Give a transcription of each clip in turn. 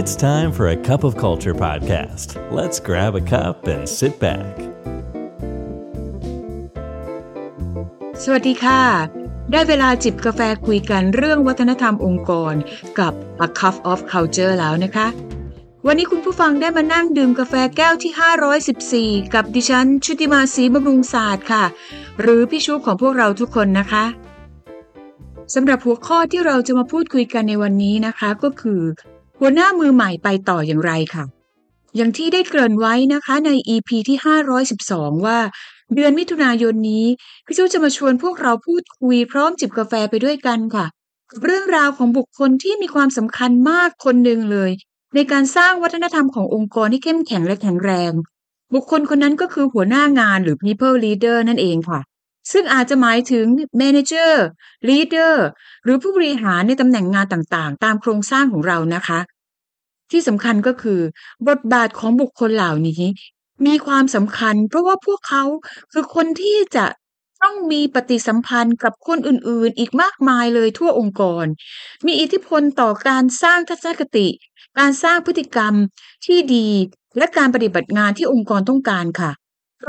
It's time for a cup of culture podcast. Let's grab a cup and sit back. สวัสดีค่ะ ได้เวลาจิบกาแฟคุยกันเรื่องวัฒนธรรมองค์กรกับ A Cup of Culture แล้วนะคะ วันนี้คุณผู้ฟังได้มานั่งดื่มกาแฟแก้วที่ 514 กับดิฉัน ชุติมาศรีบำรุงศาสตร์ค่ะ หรือพี่ชูของพวกเราทุกคนนะคะสำหรับหัวข้อที่เราจะมาพูดคุยกันในวันนี้นะคะ ก็คือ หัวหน้ามือใหม่ไปต่ออย่างไรค่ะ อย่างที่ได้เกริ่นไว้นะคะใน EP ที่ 512 ว่าเดือนมิถุนายนนี้พี่จูจะมาชวนพวกเราพูดคุยพร้อมจิบกาแฟไปด้วยกันค่ะกับเรื่องราวของบุคคลที่มีความสำคัญมากคนหนึ่งเลย ในการสร้างวัฒนธรรมขององค์กรที่เข้มแข็งและแข็งแรง บุคคลคนนั้นก็คือหัวหน้างานหรือ people leader นั่นเองค่ะ ซึ่งอาจจะหมายถึง manager leader หรือผู้บริหารในตำแหน่งงานต่างๆ ตามโครงสร้างของเรานะคะ ที่สำคัญก็คือ บทบาทของบุคคลเหล่านี้ มีความสำคัญ เพราะว่าพวกเขาคือคนที่จะต้องมีปฏิสัมพันธ์กับคนอื่นๆ อีกมากมายเลยทั่วองค์กร มีอิทธิพลต่อการสร้างทัศนคติ การสร้างพฤติกรรมที่ดีและการปฏิบัติงานที่องค์กรต้องการค่ะ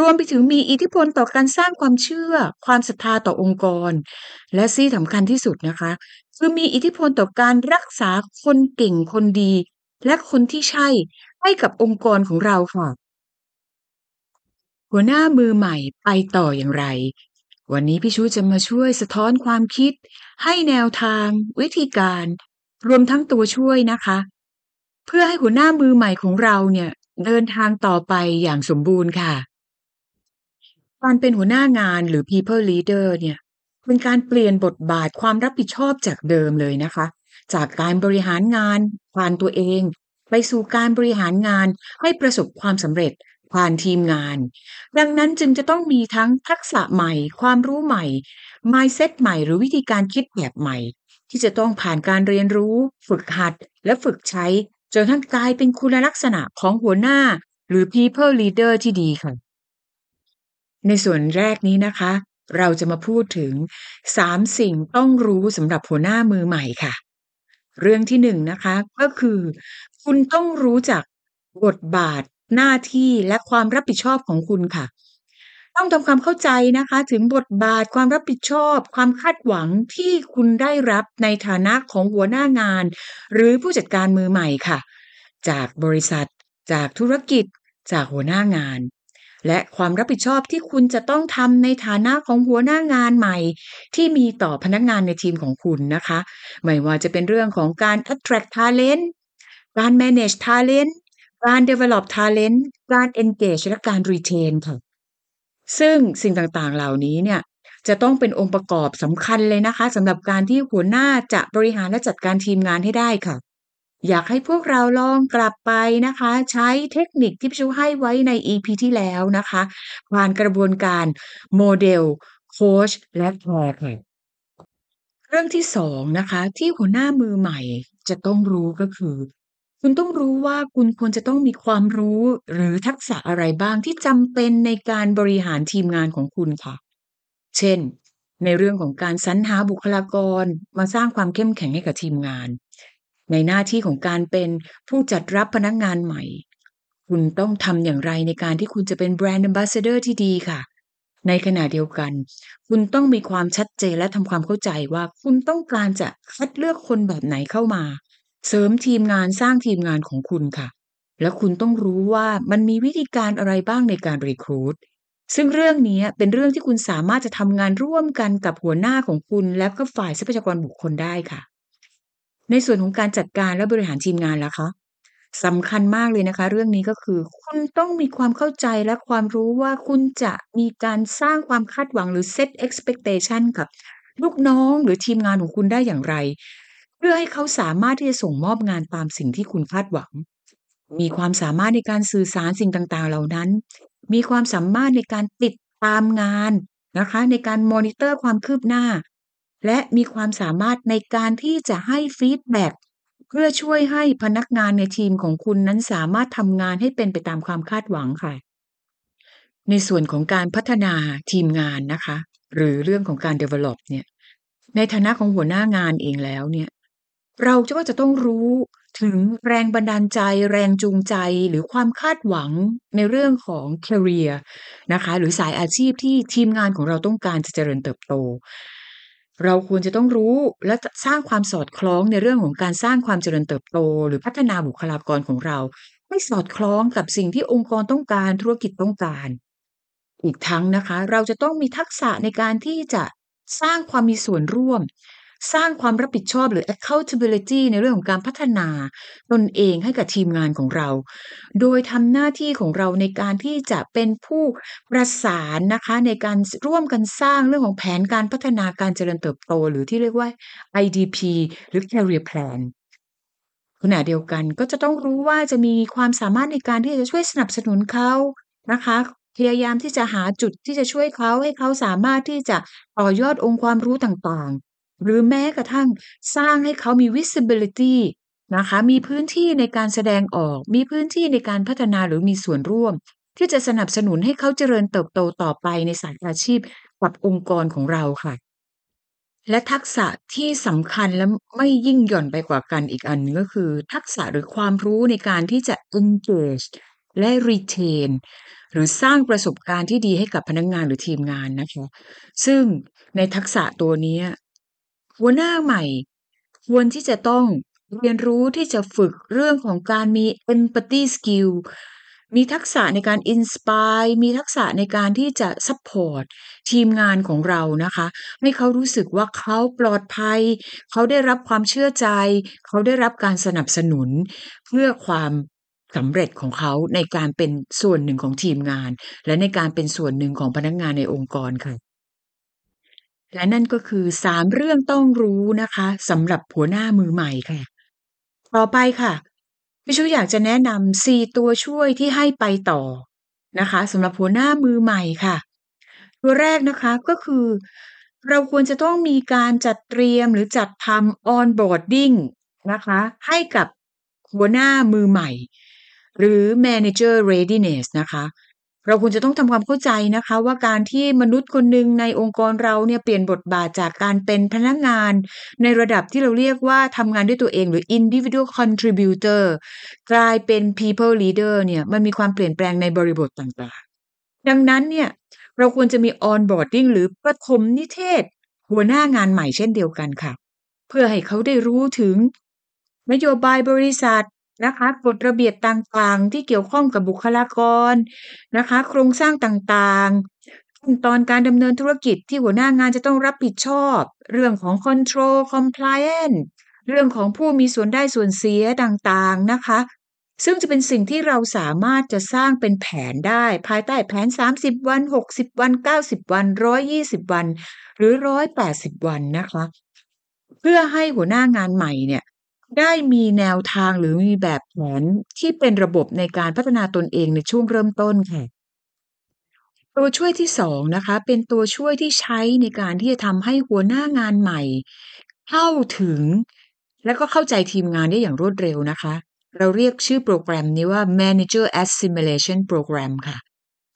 รวมไปถึงมีอิทธิพลต่อการสร้างความเชื่อ ความศรัทธาต่อองค์กร และที่สำคัญที่สุดนะคะ คือมีอิทธิพลต่อการรักษาคนเก่งคนดี และคนที่ใช่ให้กับองค์กรของเราค่ะ หัวหน้ามือใหม่ไปต่ออย่างไร วันนี้พี่ชูจะมาช่วยสะท้อนความคิด ให้แนวทาง วิธีการ รวมทั้งตัวช่วยนะคะ เพื่อให้หัวหน้ามือใหม่ของเราเนี่ยเดินทางต่อไปอย่างสมบูรณ์ค่ะ การเป็นหัวหน้างานหรือ people leader เนี่ยเป็นการเปลี่ยนบทบาทความรับผิดชอบจากเดิมเลยนะคะ จากการบริหารงานผ่านตัวเอง ไปสู่การบริหารงานให้ประสบความสำเร็จผ่านทีมงาน ดังนั้นจึงจะต้องมีทั้งทักษะใหม่ ความรู้ใหม่ mindset ใหม่หรือวิธีการคิดแบบใหม่ ที่จะต้องผ่านการเรียนรู้ ฝึกหัดและฝึกใช้ จนทั้งกลายเป็นคุณลักษณะของหัวหน้า หรือ people leader ที่ดีค่ะ ในส่วนแรกนี้นะคะ เราจะมาพูดถึง 3 สิ่งต้องรู้สำหรับหัวหน้ามือใหม่ค่ะ เรื่องที่หนึ่งนะคะก็คือ คุณต้องรู้จักบทบาทหน้าที่และความรับผิดชอบของคุณค่ะ ต้องทำความเข้าใจนะคะ ถึงบทบาทความรับผิดชอบ ความคาดหวังที่คุณได้รับในฐานะของหัวหน้างาน หรือผู้จัดการมือใหม่ค่ะ จากบริษัท จากธุรกิจ จากหัวหน้างาน และความรับผิดชอบที่คุณจะต้องทำในฐานะของหัวหน้างานใหม่ ที่มีต่อพนักงานในทีมของคุณนะคะ ไม่ว่าจะเป็นเรื่องของการ attract talent การ manage talent การ develop talent การ engage และการ retain ค่ะซึ่งสิ่งต่างๆเหล่านี้เนี่ยจะต้องเป็นองค์ประกอบสำคัญเลยนะคะสำหรับการที่หัวหน้าจะบริหารและจัดการทีมงานให้ได้ค่ะ อยากให้พวกเราลองกลับไปนะคะ ใช้เทคนิคที่พี่ชูให้ไว้ใน EP ที่แล้วนะคะผ่านกระบวนการโมเดลโค้ชและ CARE ค่ะเรื่องที่สองนะคะ ที่หัวหน้ามือใหม่จะต้องรู้ก็คือ คุณต้องรู้ว่าคุณควรจะต้องมีความรู้หรือทักษะอะไรบ้างที่จำเป็นในการบริหารทีมงานของคุณค่ะ เช่น ในเรื่องของการสรรหาบุคลากรมาสร้างความเข้มแข็งให้กับทีมงาน ในหน้าที่ของการเป็นผู้จัดรับพนักงานใหม่ คุณต้องทำอย่างไรในการที่คุณจะเป็นแบรนด์ a m b a s s a d o r ที่ดีค่ะ ในขณะเดียวกัน คุณต้องมีความชัดเจนและทำความเข้าใจว่าคุณต้องการจะคัดเลือกคนแบบไหนเข้ามา เสริมทีมงานสร้างทีมงานของคุณค่ะ แล้วคุณต้องรู้ว่ามันมีวิธีการอะไรบ้างในการรีครูดซึ่งเรื่องนี้เป็นเรื่องที่คุณสามารถจะทำงานร่วมกันกับหัวหน้าของคุณ และก็ฝ่ายทรัพยากรบุคคลได้ค่ะ ในส่วนของการจัดการและบริหารทีมงานล่ะคะสำคัญมากเลยนะคะ เรื่องนี้ก็คือคุณต้องมีความเข้าใจและความรู้ว่าคุณจะมีการสร้างความคาดหวังหรือ set expectation กับลูกน้องหรือทีมงานของคุณได้อย่างไร เพื่อให้เขาสามารถที่จะส่งมอบงานตามสิ่งที่คุณคาดหวัง มีความสามารถในการสื่อสารสิ่งต่างๆ เหล่านั้น มีความสามารถในการติดตามงานนะคะ ในการมอนิเตอร์ความคืบหน้า และมีความสามารถในการที่จะให้ feedback เพื่อช่วยให้พนักงานในทีมของคุณนั้นสามารถทำงานให้เป็นไปตามความคาดหวังค่ะ ในส่วนของการพัฒนาทีมงานนะคะ หรือเรื่องของการ develop เนี่ย ในฐานะของหัวหน้างานเองแล้วเนี่ย เราก็จะต้องรู้ถึงแรงบันดาลใจ แรงจูงใจหรือความคาดหวังในเรื่องของ career นะคะ หรือสายอาชีพที่ทีมงานของเราต้องการจะเจริญเติบโต เราควรจะต้องรู้และสร้างความสอดคล้องในเรื่องของการสร้างความเจริญเติบโต หรือพัฒนาบุคลากรของเราให้สอดคล้องกับสิ่งที่องค์กรต้องการธุรกิจต้องการ อีกทั้งนะคะ เราจะต้องมีทักษะในการที่จะสร้างความมีส่วนร่วม สร้างความรับผิดชอบหรือ accountability ในเรื่องของการพัฒนาตนเองให้กับทีมงานของเรา โดยทำหน้าที่ของเราในการที่จะเป็นผู้ประสานนะคะในการร่วมกันสร้างเรื่องของแผนการพัฒนาการเจริญเติบโต หรือที่เรียกว่า IDP หรือ Career Plan ขณะเดียวกันก็จะต้องรู้ว่าจะมีความสามารถในการที่จะช่วยสนับสนุนเขานะคะพยายามที่จะหาจุดที่จะช่วยเขาให้เขาสามารถที่จะต่อยอดองค์ความรู้ต่าง หรือแม้กระทั่งสร้างให้เขามี visibility นะคะมีพื้นที่ในการแสดงออก มีพื้นที่ในการพัฒนาหรือมีส่วนร่วม ที่จะสนับสนุนให้เขาเจริญเติบโตต่อไปในสายอาชีพกับองค์กรของเราค่ะ และทักษะที่สำคัญและไม่ยิ่งหย่อนไปกว่ากันอีกอันก็คือ ทักษะหรือความรู้ในการที่จะ engage และ retain หรือสร้างประสบการณ์ที่ดีให้กับพนักงงานหรือทีมงานนะคะ ซึ่งในทักษะตัวนี้ หัวหน้าใหม่ ควรที่จะต้องเรียนรู้ที่จะฝึกเรื่องของการมี empathy skill มีทักษะในการ inspire มีทักษะในการที่จะ support ทีมงานของเรานะคะ ให้เขารู้สึกว่าเขาปลอดภัย เขาได้รับความเชื่อใจ เขาได้รับการสนับสนุนเพื่อความสำเร็จของเขาในการเป็นส่วนหนึ่งของทีมงาน และในการเป็นส่วนหนึ่งของพนักงานในองค์กรค่ะ และนั่นก็คือสามเรื่องต้องรู้นะคะสำหรับหัวหน้ามือใหม่ค่ะ ต่อไปค่ะพี่ชูอยากจะแนะนำสี่ตัวช่วยที่ให้ไปต่อนะคะสำหรับหัวหน้ามือใหม่ค่ะ ตัวแรกนะคะก็คือ เราควรจะต้องมีการจัดเตรียมหรือจัดทำ onboarding นะคะ ให้กับหัวหน้ามือใหม่ หรือ manager readiness นะคะ เราควรจะต้องทำความเข้าใจนะคะ ว่าการที่มนุษย์คนหนึ่งในองค์กรเราเนี่ยเปลี่ยนบทบาทจากการเป็นพนักงาน ในระดับที่เราเรียกว่าทำงานด้วยตัวเองหรือ individual contributor กลายเป็น people leader เนี่ยมันมีความเปลี่ยนแปลงในบริบทต่างๆ ดังนั้นเนี่ยเราควรจะมี onboarding หรือประถมนิเทศ หัวหน้างานใหม่เช่นเดียวกันค่ะ เพื่อให้เขาได้รู้ถึงนโยบายบริษัท นะคะ กฎระเบียบต่างๆ ที่เกี่ยวข้องกับบุคลากรนะคะ โครงสร้างต่างๆ ขั้นตอนการดำเนินธุรกิจที่หัวหน้างานจะต้องรับผิดชอบ เรื่องของ control compliance เรื่องของผู้มีส่วนได้ส่วนเสียต่างๆนะคะ ซึ่งจะเป็นสิ่งที่เราสามารถจะสร้างเป็นแผนได้ ภายใต้แผน 30 วัน 60 วัน 90 วัน 120 วัน หรือ 180 วันนะคะ เพื่อให้หัวหน้างานใหม่เนี่ย ได้มีแนวทางหรือมีแบบแผนที่เป็นระบบในการพัฒนาตนเองในช่วงเริ่มต้นค่ะ ตัวช่วยที่สองนะคะ เป็นตัวช่วยที่ใช้ในการที่จะทำให้หัวหน้างานใหม่ เข้าถึง และก็เข้าใจทีมงานได้อย่างรวดเร็วนะคะ เราเรียกชื่อโปรแกรมนี้ว่า Manager Assimilation Program ค่ะ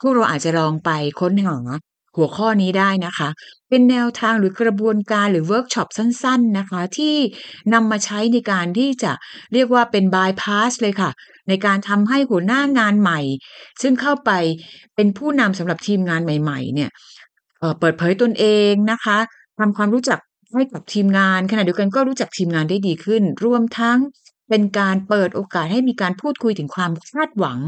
พวกเราอาจจะลองไปค้นหา หัวข้อนี้ได้นะคะ เป็นแนวทางหรือกระบวนการหรือเวิร์กช็อปสั้นๆนะคะ ที่นำมาใช้ในการที่จะเรียกว่าเป็นบายพาสเลยค่ะ ในการทำให้หัวหน้างานใหม่ ซึ่งเข้าไปเป็นผู้นำสำหรับทีมงานใหม่ๆ เนี่ยเปิดเผยตนเองนะคะทำความรู้จักให้กับทีมงานขณะเดียวกันก็รู้จักทีมงานได้ดีขึ้น รวมทั้งเป็นการเปิดโอกาสให้มีการพูดคุยถึงความคาดหวัง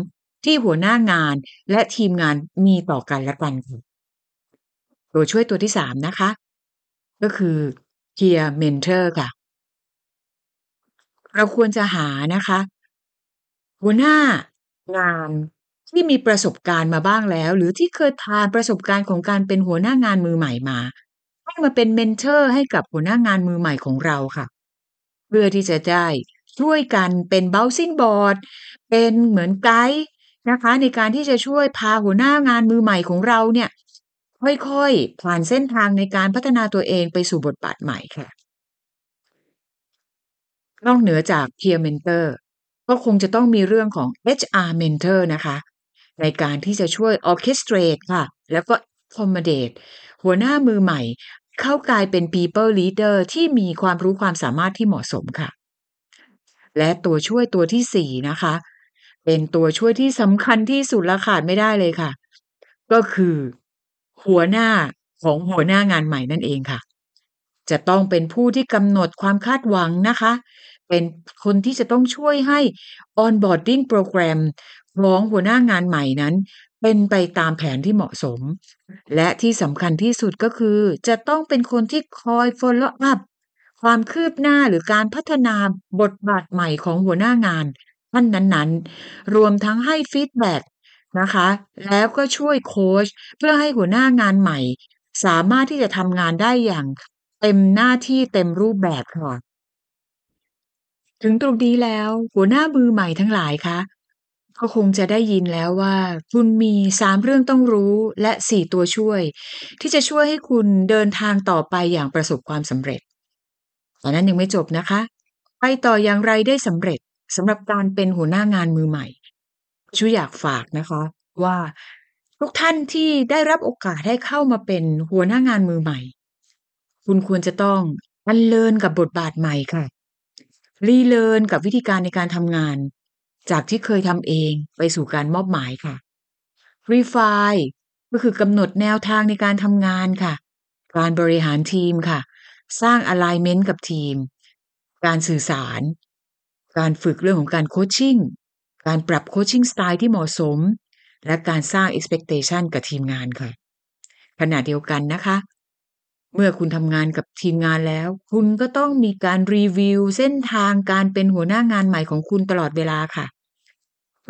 ที่หัวหน้างานและทีมงานมีต่อกันและกันค่ะ ตัวช่วยตัวที่สามนะคะ ก็คือ peer mentor ค่ะ เราควรจะหานะคะ หัวหน้างานที่มีประสบการณ์มาบ้างแล้ว หรือที่เคยผ่านประสบการณ์ของการเป็นหัวหน้างานมือใหม่มาให้มาเป็นเมนเทอร์ให้กับหัวหน้างานมือใหม่ของเราค่ะ เพื่อที่จะได้ช่วยกันเป็น bouncing board เป็นเหมือนไกด์นะคะ ในการที่จะช่วยพาหัวหน้างานมือใหม่ของเราเนี่ย ค่อยๆ ผ่านเส้นทางในการพัฒนาตัวเองไปสู่บทบาทใหม่ค่ะ นอกเหนือจาก peer mentor ก็คงจะต้องมีเรื่องของ HR mentor นะคะ ในการที่จะช่วย orchestrate ค่ะ แล้วก็ accommodate หัวหน้ามือใหม่ เข้ากลายเป็น people leader ที่มีความรู้ความสามารถที่เหมาะสมค่ะ และตัวช่วยตัวที่สี่นะคะ เป็นตัวช่วยที่สำคัญที่สุดละขาดไม่ได้เลยค่ะ ก็คือ หัวหน้าของหัวหน้างานใหม่นั่นเองค่ะ จะต้องเป็นผู้ที่กำหนดความคาดหวังนะคะ เป็นคนที่จะต้องช่วยให้ onboarding program ของหัวหน้างานใหม่นั้น เป็นไปตามแผนที่เหมาะสม และที่สำคัญที่สุดก็คือ จะต้องเป็นคนที่คอย follow up ความคืบหน้าหรือการพัฒนาบทบาทใหม่ของหัวหน้างานท่านนั้นๆ รวมทั้งให้ feedback นะคะ แล้วก็ช่วยโค้ชเพื่อให้หัวหน้างานใหม่ สามารถที่จะทำงานได้อย่างเต็มหน้าที่เต็มรูปแบบค่ะถึงตรงนี้แล้ว หัวหน้ามือใหม่ทั้งหลายคะก็คงจะได้ยินแล้วว่า คุณมีสามเรื่องต้องรู้และสี่ตัวช่วย ที่จะช่วยให้คุณเดินทางต่อไปอย่างประสบความสำเร็จแต่นั้นยังไม่จบนะคะ ไปต่ออย่างไรได้สำเร็จสำหรับการเป็นหัวหน้างานมือใหม่ ชูอยากฝากนะคะว่าทุกท่านที่ได้รับโอกาสให้เข้ามาเป็นหัวหน้างานมือใหม่ คุณควรจะต้องอันเลินกับบทบาทใหม่ค่ะ รีเลินกับวิธีการในการทำงาน จากที่เคยทำเองไปสู่การมอบหมายค่ะรีไฟก็คือกำหนดแนวทางในการทำงานค่ะ การบริหารทีมค่ะ สร้าง alignment กับทีม การสื่อสาร การฝึกเรื่องของการ coaching การปรับ coaching style ที่เหมาะสม และการสร้าง expectation กับทีมงานค่ะ ขณะเดียวกันนะคะ เมื่อคุณทำงานกับทีมงานแล้ว คุณก็ต้องมีการรีวิวเส้นทางการเป็นหัวหน้างานใหม่ของคุณตลอดเวลาค่ะ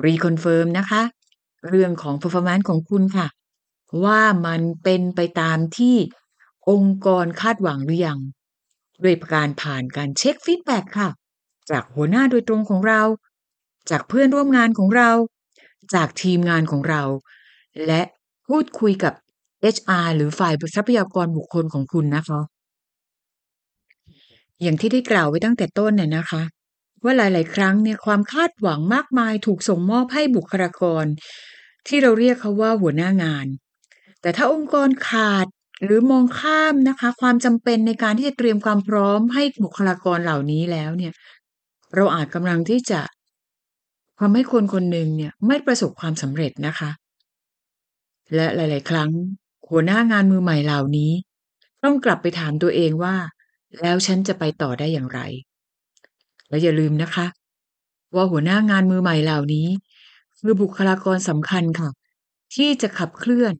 reconfirm นะคะ เรื่องของ performance ของคุณค่ะ ว่ามันเป็นไปตามที่องค์กรคาดหวังหรือยัง ด้วยการผ่านการเช็คฟีดแบ็กค่ะ จากหัวหน้าโดยตรงของเรา จากเพื่อนร่วมงานของเรา จากทีมงานของเรา และพูดคุยกับ HR หรือฝ่ายทรัพยากรบุคคลของคุณนะคะอย่างที่ได้กล่าวไว้ตั้งแต่ต้นเนี่ยนะคะ ว่าหลาย ๆ ครั้งเนี่ยความคาดหวังมากมายถูกส่งมอบให้บุคลากร ที่เราเรียกเขาว่าหัวหน้างาน แต่ถ้าองค์กรขาดหรือมองข้ามนะคะ ความจำเป็นในการที่จะเตรียมความพร้อมให้บุคลากรเหล่านี้แล้วเนี่ย เราอาจกำลังที่จะ ทำให้คนคนหนึ่งเนี่ยไม่ประสบความสำเร็จนะคะ และหลาย ๆ ครั้งหัวหน้างานมือใหม่เหล่านี้ ต้องกลับไปถามตัวเองว่า แล้วฉันจะไปต่อได้อย่างไร และอย่าลืมนะคะ ว่าหัวหน้างานมือใหม่เหล่านี้ คือบุคลากรสำคัญค่ะ ที่จะขับเคลื่อน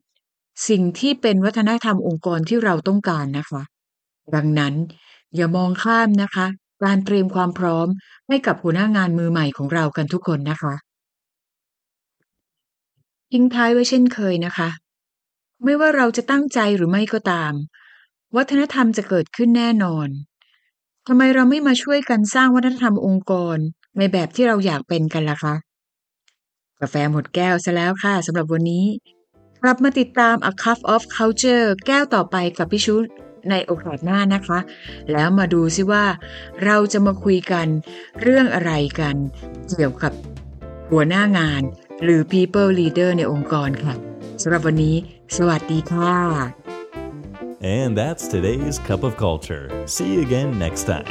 สิ่งที่เป็นวัฒนธรรมองค์กรที่เราต้องการนะคะ ดังนั้นอย่ามองข้ามนะคะ การเตรียมความพร้อมให้กับหัวหน้างานมือใหม่ของเรากันทุกคนนะคะ ทิ้งท้ายไว้เช่นเคยนะคะ ไม่ว่าเราจะตั้งใจหรือไม่ก็ตาม วัฒนธรรมจะเกิดขึ้นแน่นอนทำไมเราไม่มาช่วยกันสร้างวัฒนธรรมองค์กรในแบบที่เราอยากเป็นกันล่ะคะ กาแฟหมดแก้วซะแล้วค่ะสำหรับวันนี้ กลับมาติดตาม A Cup of Culture แก้วต่อไปกับพี่ชุ ในโอกาสหน้านะคะ แล้วมาดูซิว่า เราจะมาคุยกันเรื่องอะไรกัน เกี่ยวกับหัวหน้างาน หรือ People Leader ในองค์กรค่ะสำหรับวันนี้ สวัสดีค่ะ And that's today's Cup of Culture. See you again next time.